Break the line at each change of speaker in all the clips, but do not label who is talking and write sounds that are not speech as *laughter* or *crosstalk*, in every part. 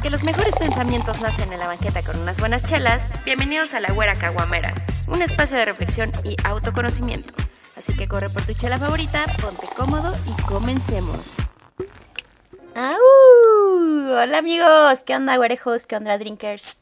Porque los mejores pensamientos nacen en la banqueta con unas buenas chelas, bienvenidos a La Güera Caguamera, un espacio de reflexión y autoconocimiento. Así que corre por tu chela favorita, ponte cómodo y comencemos. ¡Au! Hola amigos, ¿qué onda güerejos? ¿Qué onda drinkers?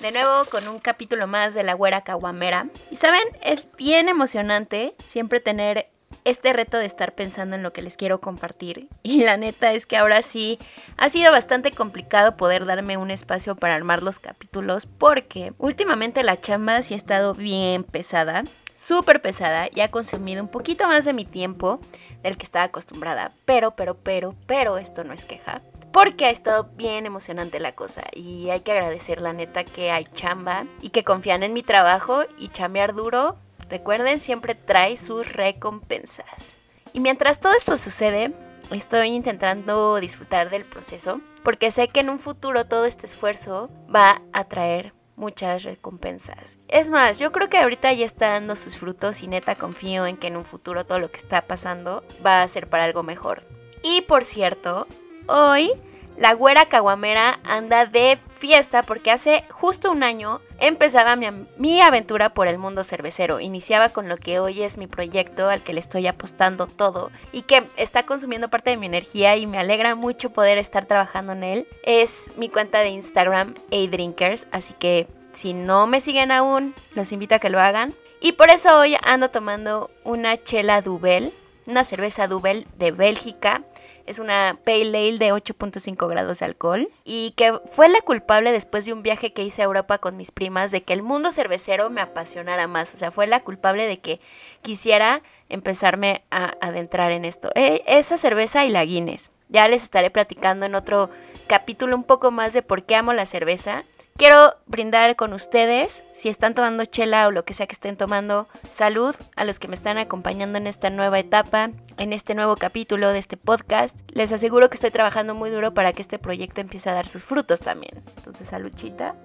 De nuevo con un capítulo más de La Güera Caguamera. Y saben, es bien emocionante siempre tener este reto de estar pensando en lo que les quiero compartir. *laughs* Y la neta es que ahora sí ha sido bastante complicado poder darme un espacio para armar los capítulos porque últimamente la chamba sí ha estado bien pesada, súper pesada y ha consumido un poquito más de mi tiempo del que estaba acostumbrada. Pero, pero, pero, pero esto no es queja. Porque ha estado bien emocionante la cosa y hay que agradecer la neta que hay chamba y que confían en mi trabajo y chambear duro Recuerden, siempre trae sus recompensas. Y mientras todo esto sucede, estoy intentando disfrutar del proceso, porque sé que en un futuro todo este esfuerzo va a traer muchas recompensas. Es más, yo creo que ahorita ya está dando sus frutos y neta confío en que en un futuro todo lo que está pasando va a ser para algo mejor. Y por cierto, hoy la güera caguamera anda de fiesta porque hace justo un año empezaba mi, aventura por el mundo cervecero. Iniciaba con lo que hoy es mi proyecto al que le estoy apostando todo y que está consumiendo parte de mi energía y me alegra mucho poder estar trabajando en él. Es mi cuenta de Instagram, A-Drinkers, así que si no me siguen aún, los invito a que lo hagan. Y por eso hoy ando tomando una chela Dubel, una cerveza Dubel de Bélgica es una Pale Ale de 8.5 grados de alcohol y que fue la culpable después de un viaje que hice a Europa con mis primas de que el mundo cervecero me apasionara más. O sea, fue la culpable de que quisiera empezarme a adentrar en esto. E, esa cerveza y la Guinness. Ya les estaré platicando en otro capítulo un poco más de por qué amo la cerveza Quiero brindar con ustedes, si están tomando chela o lo que sea que estén tomando, salud a los que me están acompañando en esta nueva etapa, en este nuevo capítulo de este podcast. Les aseguro que estoy trabajando muy duro para que este proyecto empiece a dar sus frutos también. Entonces, saludcita.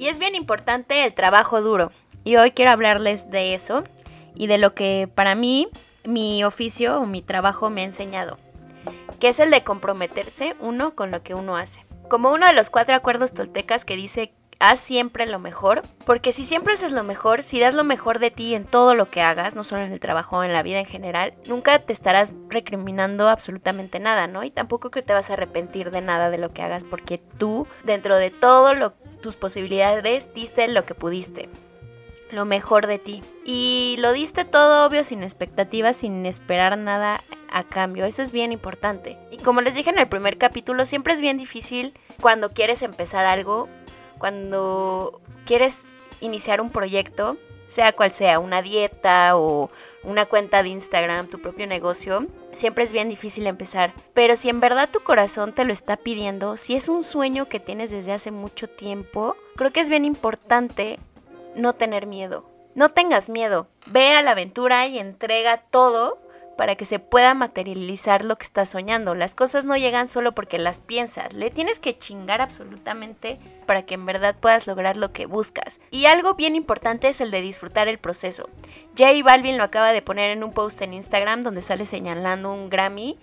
Y es bien importante el trabajo duro. Y hoy quiero hablarles de eso y de lo que para mí mi oficio o mi trabajo me ha enseñado, que es el de comprometerse uno con lo que uno hace como uno de los cuatro acuerdos toltecas que dice haz siempre lo mejor, porque si siempre haces lo mejor, si das lo mejor de ti en todo lo que hagas, no solo en el trabajo, en la vida en general, nunca te estarás recriminando absolutamente nada, ¿no? Y tampoco que te vas a arrepentir de nada de lo que hagas, porque tú, dentro de todo tus posibilidades, diste lo que pudiste lo mejor de ti. Y lo diste todo obvio, sin expectativas, sin esperar nada a cambio. Eso es bien importante. Y como les dije en el primer capítulo, siempre es bien difícil cuando quieres empezar algo, cuando quieres iniciar un proyecto, sea cual sea, una dieta o una cuenta de Instagram, tu propio negocio, siempre es bien difícil empezar. Pero si en verdad tu corazón te lo está pidiendo, si es un sueño que tienes desde hace mucho tiempo, creo que es bien importante no tener miedo. No tengas miedo, ve a la aventura y entrega todo para que se pueda materializar lo que estás soñando. Las cosas no llegan solo porque las piensas, le tienes que chingar absolutamente para que en verdad puedas lograr lo que buscas. Y algo bien importante es el de disfrutar el proceso. Jay Balvin lo acaba de poner en un post en Instagram donde sale señalando un Grammy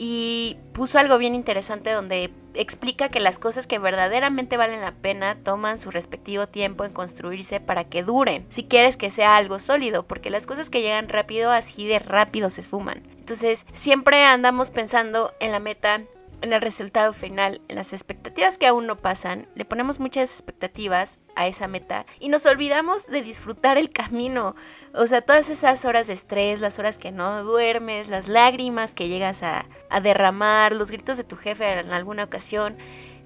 y puso algo bien interesante donde explica que las cosas que verdaderamente valen la pena toman su respectivo tiempo en construirse para que duren, si quieres que sea algo sólido, porque las cosas que llegan rápido así de rápido se esfuman. Entonces siempre andamos pensando en la meta en el resultado final, en las expectativas que aún no pasan, le ponemos muchas expectativas a esa meta y nos olvidamos de disfrutar el camino. O sea, todas esas horas de estrés, las horas que no duermes, las lágrimas que llegas a, derramar, los gritos de tu jefe en alguna ocasión.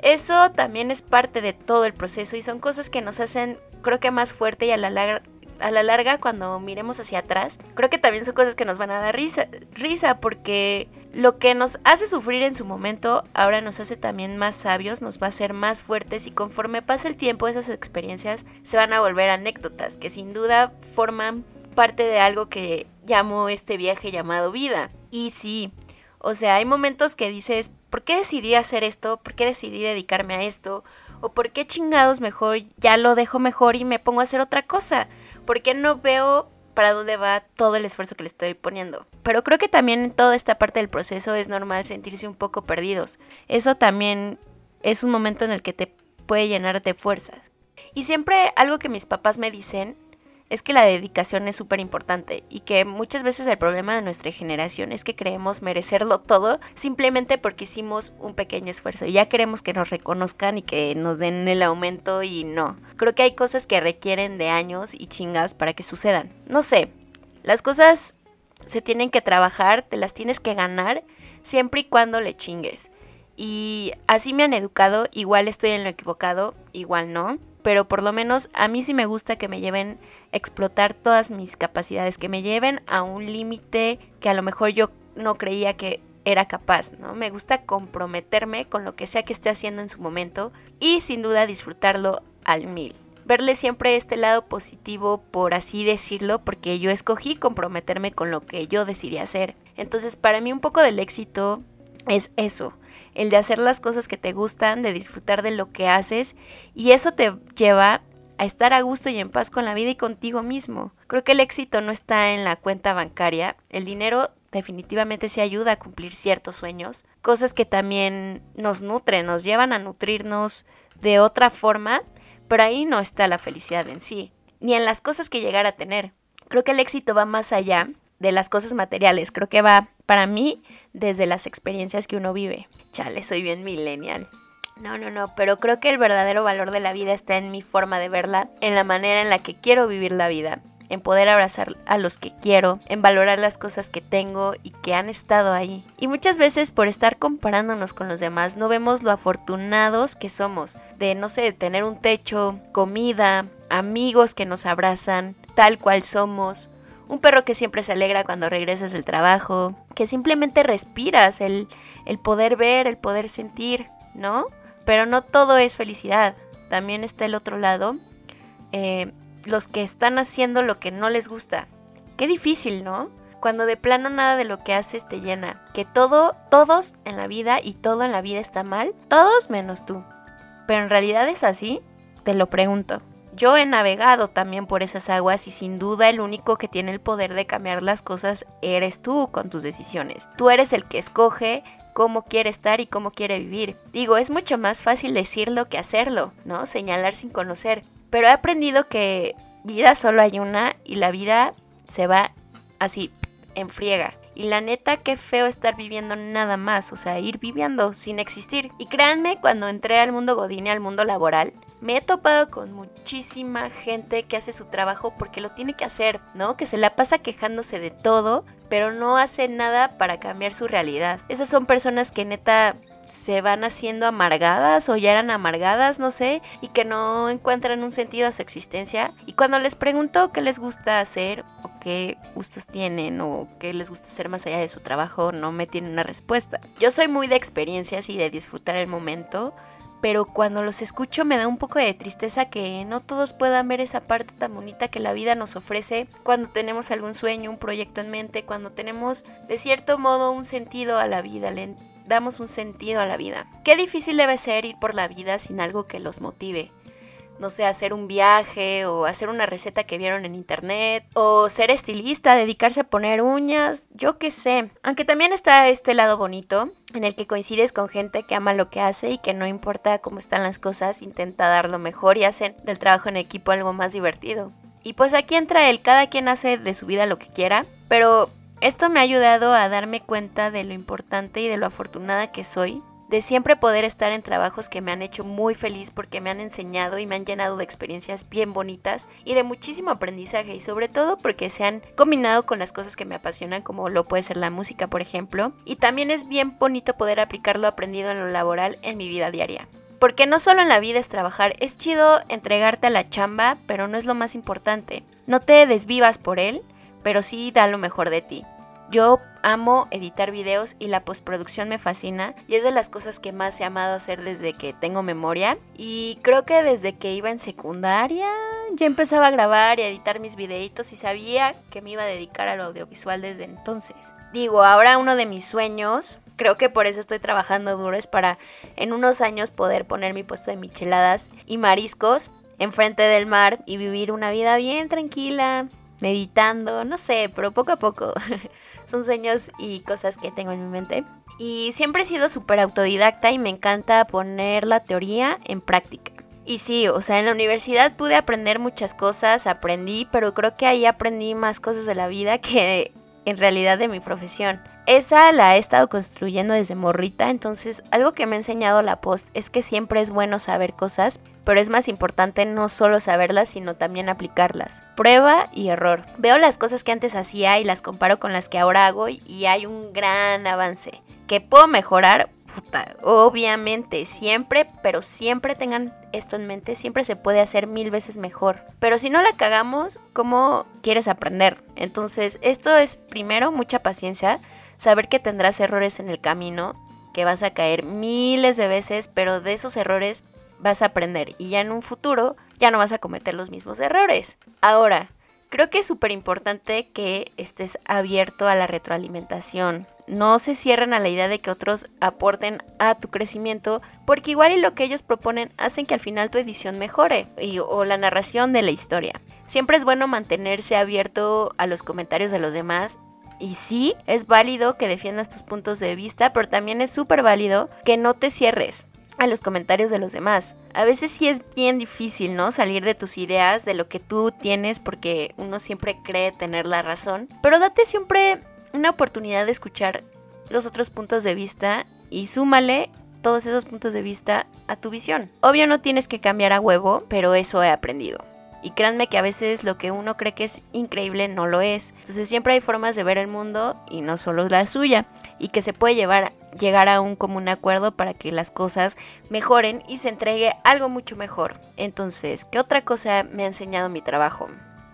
Eso también es parte de todo el proceso y son cosas que nos hacen, creo que más fuerte y a la larga a la larga cuando miremos hacia atrás, creo que también son cosas que nos van a dar risa, risa porque lo que nos hace sufrir en su momento ahora nos hace también más sabios, nos va a hacer más fuertes y conforme pasa el tiempo esas experiencias se van a volver anécdotas que sin duda forman parte de algo que llamo este viaje llamado vida. Y sí, o sea, hay momentos que dices, ¿por qué decidí hacer esto? ¿Por qué decidí dedicarme a esto? ¿O por qué chingados mejor ya lo dejo mejor y me pongo a hacer otra cosa? ¿Por qué no veo para dónde va todo el esfuerzo que le estoy poniendo. Pero creo que también en toda esta parte del proceso es normal sentirse un poco perdidos. Eso también es un momento en el que te puede llenar de fuerzas. Y siempre algo que mis papás me dicen es que la dedicación es súper importante y que muchas veces el problema de nuestra generación es que creemos merecerlo todo simplemente porque hicimos un pequeño esfuerzo ya queremos que nos reconozcan y que nos den el aumento y no. Creo que hay cosas que requieren de años y chingas para que sucedan. No sé, las cosas se tienen que trabajar, te las tienes que ganar siempre y cuando le chingues. Y así me han educado, igual estoy en lo equivocado, igual no pero por lo menos a mí sí me gusta que me lleven a explotar todas mis capacidades, que me lleven a un límite que a lo mejor yo no creía que era capaz, ¿no? Me gusta comprometerme con lo que sea que esté haciendo en su momento y sin duda disfrutarlo al mil. Verle siempre este lado positivo, por así decirlo, porque yo escogí comprometerme con lo que yo decidí hacer. Entonces, para mí un poco del éxito es eso, el de hacer las cosas que te gustan, de disfrutar de lo que haces y eso te lleva a estar a gusto y en paz con la vida y contigo mismo. Creo que el éxito no está en la cuenta bancaria, el dinero definitivamente se ayuda a cumplir ciertos sueños, cosas que también nos nutren, nos llevan a nutrirnos de otra forma, pero ahí no está la felicidad en sí, ni en las cosas que llegar a tener. Creo que el éxito va más allá de las cosas materiales, creo que va para mí desde las experiencias que uno vive. Chale, soy bien millennial. No, no, no, pero creo que el verdadero valor de la vida está en mi forma de verla, en la manera en la que quiero vivir la vida, en poder abrazar a los que quiero, en valorar las cosas que tengo y que han estado ahí. Y muchas veces por estar comparándonos con los demás no vemos lo afortunados que somos, de no sé, tener un techo, comida, amigos que nos abrazan, tal cual somos, un perro que siempre se alegra cuando regresas del trabajo, que simplemente respiras, el, el poder ver, el poder sentir, ¿no? Pero no todo es felicidad, también está el otro lado, eh, los que están haciendo lo que no les gusta. Qué difícil, ¿no? Cuando de plano nada de lo que haces te llena, que todo, todos en la vida y todo en la vida está mal, todos menos tú. Pero en realidad es así, te lo pregunto. Yo he navegado también por esas aguas y sin duda el único que tiene el poder de cambiar las cosas eres tú con tus decisiones. Tú eres el que escoge cómo quiere estar y cómo quiere vivir. Digo, es mucho más fácil decirlo que hacerlo, ¿no? Señalar sin conocer. Pero he aprendido que vida solo hay una y la vida se va así, en friega. Y la neta, qué feo estar viviendo nada más, o sea, ir viviendo sin existir. Y créanme, cuando entré al mundo godín y al mundo laboral, me he topado con muchísima gente que hace su trabajo porque lo tiene que hacer, ¿no? Que se la pasa quejándose de todo, pero no hace nada para cambiar su realidad. Esas son personas que neta se van haciendo amargadas o ya eran amargadas, no sé, y que no encuentran un sentido a su existencia. Y cuando les pregunto qué les gusta hacer o qué gustos tienen o qué les gusta hacer más allá de su trabajo, no me tienen una respuesta. Yo soy muy de experiencias y de disfrutar el momento pero cuando los escucho me da un poco de tristeza que no todos puedan ver esa parte tan bonita que la vida nos ofrece cuando tenemos algún sueño, un proyecto en mente, cuando tenemos de cierto modo un sentido a la vida, le damos un sentido a la vida. Qué difícil debe ser ir por la vida sin algo que los motive no sé, hacer un viaje o hacer una receta que vieron en internet o ser estilista, dedicarse a poner uñas, yo qué sé. Aunque también está este lado bonito en el que coincides con gente que ama lo que hace y que no importa cómo están las cosas, intenta dar lo mejor y hacen del trabajo en equipo algo más divertido. Y pues aquí entra el cada quien hace de su vida lo que quiera, pero esto me ha ayudado a darme cuenta de lo importante y de lo afortunada que soy de siempre poder estar en trabajos que me han hecho muy feliz porque me han enseñado y me han llenado de experiencias bien bonitas y de muchísimo aprendizaje y sobre todo porque se han combinado con las cosas que me apasionan como lo puede ser la música por ejemplo y también es bien bonito poder aplicar lo aprendido en lo laboral en mi vida diaria. Porque no solo en la vida es trabajar, es chido entregarte a la chamba, pero no es lo más importante. No te desvivas por él, pero sí da lo mejor de ti. Yo amo editar videos y la postproducción me fascina y es de las cosas que más he amado hacer desde que tengo memoria y creo que desde que iba en secundaria ya empezaba a grabar y a editar mis videitos y sabía que me iba a dedicar a lo audiovisual desde entonces. Digo, ahora uno de mis sueños, creo que por eso estoy trabajando duro, es para en unos años poder poner mi puesto de micheladas y mariscos enfrente del mar y vivir una vida bien tranquila, meditando, no sé, pero poco a poco. *laughs* Son sueños y cosas que tengo en mi mente. Y siempre he sido súper autodidacta y me encanta poner la teoría en práctica. Y sí, o sea, en la universidad pude aprender muchas cosas, aprendí, pero creo que ahí aprendí más cosas de la vida que en realidad de mi profesión. Esa la he estado construyendo desde morrita, entonces algo que me ha enseñado la post es que siempre es bueno saber cosas, pero es más importante no solo saberlas, sino también aplicarlas. Prueba y error. Veo las cosas que antes hacía y las comparo con las que ahora hago y hay un gran avance. ¿Que puedo mejorar? Puta, obviamente, siempre, pero siempre tengan esto en mente, siempre se puede hacer mil veces mejor. Pero si no la cagamos, ¿cómo quieres aprender? Entonces, esto es primero mucha paciencia, saber que tendrás errores en el camino, que vas a caer miles de veces, pero de esos errores vas a aprender y ya en un futuro ya no vas a cometer los mismos errores. Ahora, creo que es súper importante que estés abierto a la retroalimentación, no se cierren a la idea de que otros aporten a tu crecimiento, porque igual y lo que ellos proponen hacen que al final tu edición mejore o la narración de la historia. Siempre es bueno mantenerse abierto a los comentarios de los demás. Y sí, es válido que defiendas tus puntos de vista, pero también es súper válido que no te cierres a los comentarios de los demás. A veces sí es bien difícil, ¿no? Salir de tus ideas, de lo que tú tienes, porque uno siempre cree tener la razón. Pero date siempre una oportunidad de escuchar los otros puntos de vista y súmale todos esos puntos de vista a tu visión. Obvio no tienes que cambiar a huevo, pero eso he aprendido. Y créanme que a veces lo que uno cree que es increíble no lo es. Entonces siempre hay formas de ver el mundo y no solo la suya. Y que se puede llevar, llegar a un común acuerdo para que las cosas mejoren y se entregue algo mucho mejor. Entonces, ¿qué otra cosa me ha enseñado mi trabajo?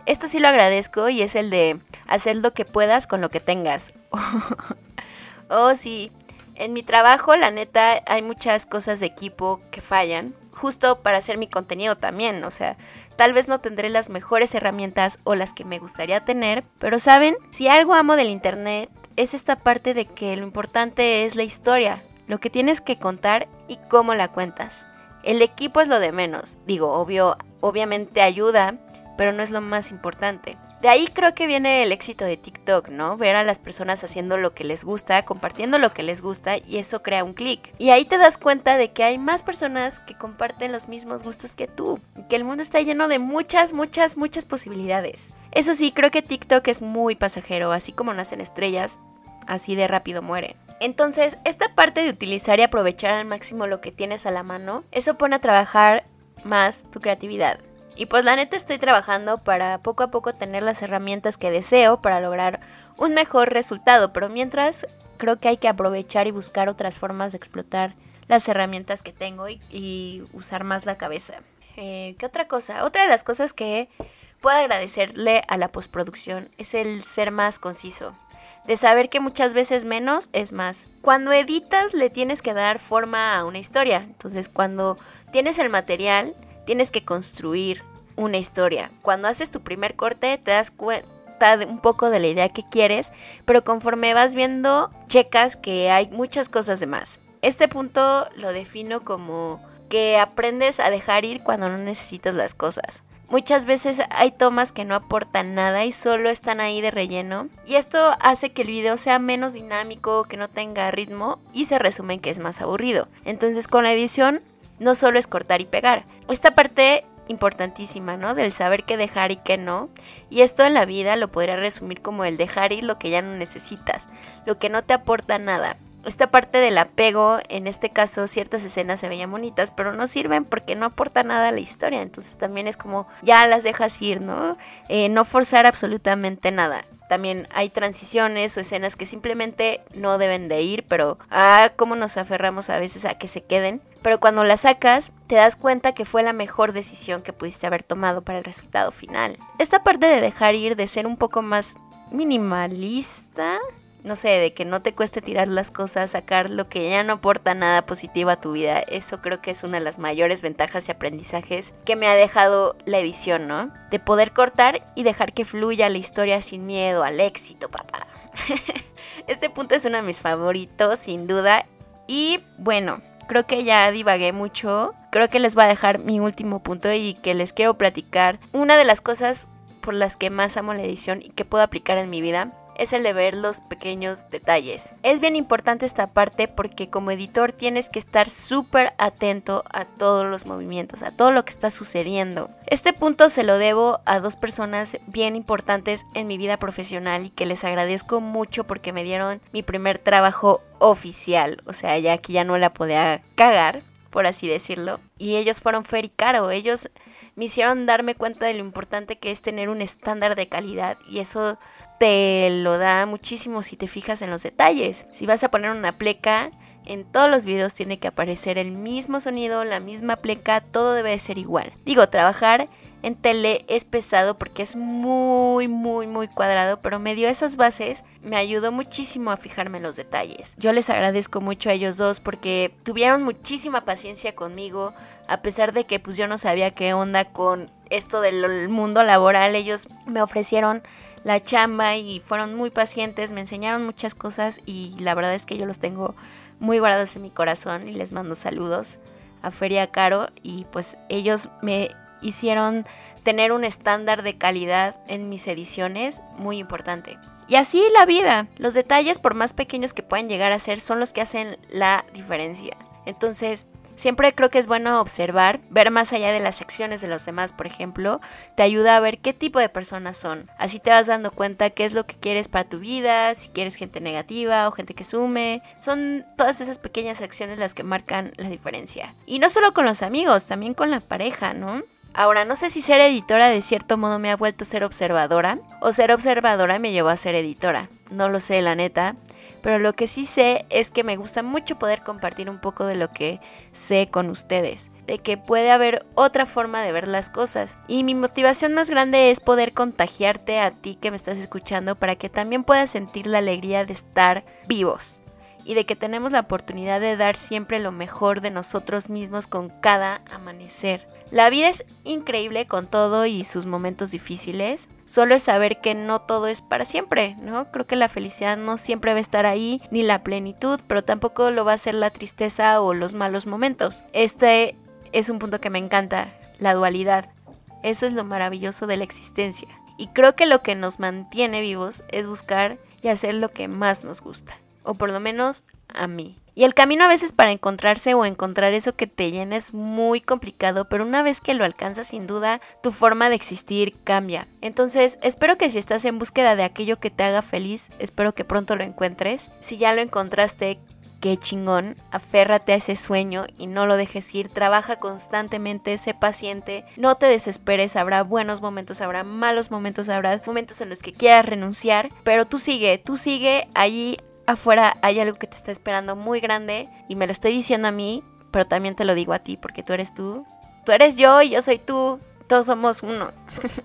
Esto sí lo agradezco y es el de hacer lo que puedas con lo que tengas. *laughs* oh, sí. En mi trabajo, la neta, hay muchas cosas de equipo que fallan, justo para hacer mi contenido también. O sea, tal vez no tendré las mejores herramientas o las que me gustaría tener, pero saben, si algo amo del Internet es esta parte de que lo importante es la historia, lo que tienes que contar y cómo la cuentas. El equipo es lo de menos. Digo, obvio, obviamente ayuda, pero no es lo más importante. De ahí creo que viene el éxito de TikTok, ¿no? Ver a las personas haciendo lo que les gusta, compartiendo lo que les gusta y eso crea un clic. Y ahí te das cuenta de que hay más personas que comparten los mismos gustos que tú, que el mundo está lleno de muchas, muchas, muchas posibilidades. Eso sí, creo que TikTok es muy pasajero, así como nacen estrellas, así de rápido mueren. Entonces, esta parte de utilizar y aprovechar al máximo lo que tienes a la mano, eso pone a trabajar más tu creatividad. Y pues la neta estoy trabajando para poco a poco tener las herramientas que deseo para lograr un mejor resultado, pero mientras creo que hay que aprovechar y buscar otras formas de explotar las herramientas que tengo y, usar más la cabeza. Eh, ¿Qué otra cosa? Otra de las cosas que puedo agradecerle a la postproducción es el ser más conciso. De saber que muchas veces menos es más. Cuando editas le tienes que dar forma a una historia. Entonces cuando tienes el material tienes que construir una historia. Cuando haces tu primer corte te das cuenta de un poco de la idea que quieres, pero conforme vas viendo, checas que hay muchas cosas de más. Este punto lo defino como que aprendes a dejar ir cuando no necesitas las cosas. Muchas veces hay tomas que no aportan nada y solo están ahí de relleno. Y esto hace que el video sea menos dinámico, que no tenga ritmo y se resume que es más aburrido. Entonces con la edición no solo es cortar y pegar. Esta parte importantísima, ¿no? Del saber qué dejar y qué no. Y esto en la vida lo podría resumir como el dejar ir lo que ya no necesitas, lo que no te aporta nada. Esta parte del apego, en este caso ciertas escenas se veían bonitas, pero no sirven porque no aporta nada a la historia. Entonces también es como ya las dejas ir, ¿no? Eh, no forzar absolutamente nada. También hay transiciones o escenas que simplemente no deben de ir, pero ah, cómo nos aferramos a veces a que se queden. Pero cuando las sacas, te das cuenta que fue la mejor decisión que pudiste haber tomado para el resultado final. Esta parte de dejar ir, de ser un poco más minimalista, no sé, de que no te cueste tirar las cosas, sacar lo que ya no aporta nada positivo a tu vida. Eso creo que es una de las mayores ventajas y aprendizajes que me ha dejado la edición, ¿no? De poder cortar y dejar que fluya la historia sin miedo al éxito, papá. *laughs* este punto es uno de mis favoritos, sin duda. Y bueno, creo que ya divagué mucho. Creo que les voy a dejar mi último punto y que les quiero platicar. Una de las cosas por las que más amo la edición y que puedo aplicar en mi vida es el de ver los pequeños detalles. Es bien importante esta parte porque como editor tienes que estar súper atento a todos los movimientos, a todo lo que está sucediendo. Este punto se lo debo a dos personas bien importantes en mi vida profesional y que les agradezco mucho porque me dieron mi primer trabajo oficial. O sea, ya que ya no la podía cagar, por así decirlo. Y ellos fueron Fer y Caro. Ellos me hicieron darme cuenta de lo importante que es tener un estándar de calidad y eso te lo da muchísimo si te fijas en los detalles. Si vas a poner una pleca, en todos los videos tiene que aparecer el mismo sonido, la misma pleca, todo debe ser igual. Digo, trabajar en tele es pesado porque es muy, muy, muy cuadrado, pero me dio esas bases, me ayudó muchísimo a fijarme en los detalles. Yo les agradezco mucho a ellos dos porque tuvieron muchísima paciencia conmigo, a pesar de que pues yo no sabía qué onda con esto del mundo laboral, ellos me ofrecieron la chamba y fueron muy pacientes, me enseñaron muchas cosas y la verdad es que yo los tengo muy guardados en mi corazón y les mando saludos a Feria Caro y pues ellos me hicieron tener un estándar de calidad en mis ediciones muy importante. Y así la vida, los detalles por más pequeños que puedan llegar a ser son los que hacen la diferencia. Entonces, Siempre creo que es bueno observar, ver más allá de las acciones de los demás, por ejemplo, te ayuda a ver qué tipo de personas son. Así te vas dando cuenta qué es lo que quieres para tu vida, si quieres gente negativa o gente que sume. Son todas esas pequeñas acciones las que marcan la diferencia. Y no solo con los amigos, también con la pareja, ¿no? Ahora, no sé si ser editora de cierto modo me ha vuelto ser observadora o ser observadora me llevó a ser editora. No lo sé, la neta pero lo que sí sé es que me gusta mucho poder compartir un poco de lo que sé con ustedes, de que puede haber otra forma de ver las cosas. Y mi motivación más grande es poder contagiarte a ti que me estás escuchando para que también puedas sentir la alegría de estar vivos y de que tenemos la oportunidad de dar siempre lo mejor de nosotros mismos con cada amanecer. La vida es increíble con todo y sus momentos difíciles. Solo es saber que no todo es para siempre, ¿no? Creo que la felicidad no siempre va a estar ahí, ni la plenitud, pero tampoco lo va a ser la tristeza o los malos momentos. Este es un punto que me encanta, la dualidad. Eso es lo maravilloso de la existencia. Y creo que lo que nos mantiene vivos es buscar y hacer lo que más nos gusta. O por lo menos a mí. Y el camino a veces para encontrarse o encontrar eso que te llena es muy complicado, pero una vez que lo alcanzas sin duda, tu forma de existir cambia. Entonces, espero que si estás en búsqueda de aquello que te haga feliz, espero que pronto lo encuentres. Si ya lo encontraste, qué chingón, aférrate a ese sueño y no lo dejes ir, trabaja constantemente, sé paciente, no te desesperes, habrá buenos momentos, habrá malos momentos, habrá momentos en los que quieras renunciar, pero tú sigue, tú sigue allí afuera hay algo que te está esperando muy grande y me lo estoy diciendo a mí, pero también te lo digo a ti porque tú eres tú. Tú eres yo y yo soy tú. Todos somos uno.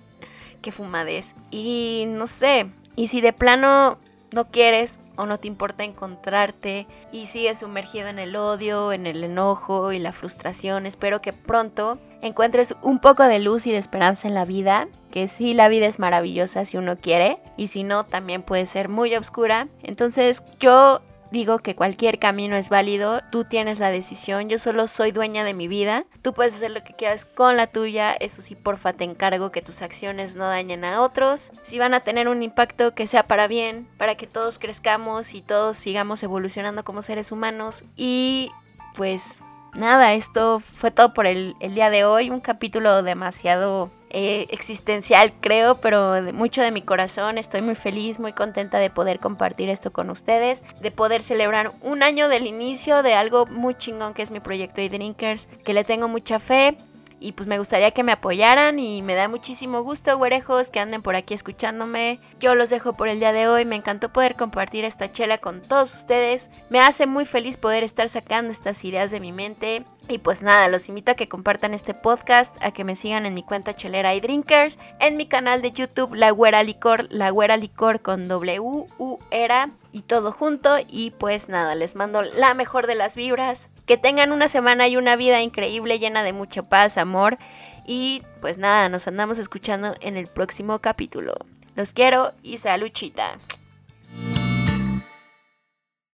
*laughs* Qué fumadez. Y no sé, y si de plano no quieres o no te importa encontrarte y sigues sumergido en el odio, en el enojo y la frustración, espero que pronto encuentres un poco de luz y de esperanza en la vida, que sí la vida es maravillosa si uno quiere y si no también puede ser muy oscura. Entonces yo digo que cualquier camino es válido, tú tienes la decisión, yo solo soy dueña de mi vida, tú puedes hacer lo que quieras con la tuya, eso sí, porfa, te encargo que tus acciones no dañen a otros, si van a tener un impacto que sea para bien, para que todos crezcamos y todos sigamos evolucionando como seres humanos y pues nada, esto fue todo por el, día de hoy. Un capítulo demasiado eh, existencial, creo, pero mucho de mi corazón. Estoy muy feliz, muy contenta de poder compartir esto con ustedes, de poder celebrar un año del inicio de algo muy chingón que es mi proyecto de Drinkers, que le tengo mucha fe y pues me gustaría que me apoyaran y me da muchísimo gusto, güerejos, que anden por aquí escuchándome. Yo los dejo por el día de hoy, me encantó poder compartir esta chela con todos ustedes. Me hace muy feliz poder estar sacando estas ideas de mi mente. Y pues nada, los invito a que compartan este podcast, a que me sigan en mi cuenta Chelera y Drinkers, en mi canal de YouTube La Güera Licor, La Güera Licor con W U era y todo junto y pues nada, les mando la mejor de las vibras. Que tengan una semana y una vida increíble llena de mucha paz, amor. Y pues nada, nos andamos escuchando en el próximo capítulo. Los quiero y saluchita.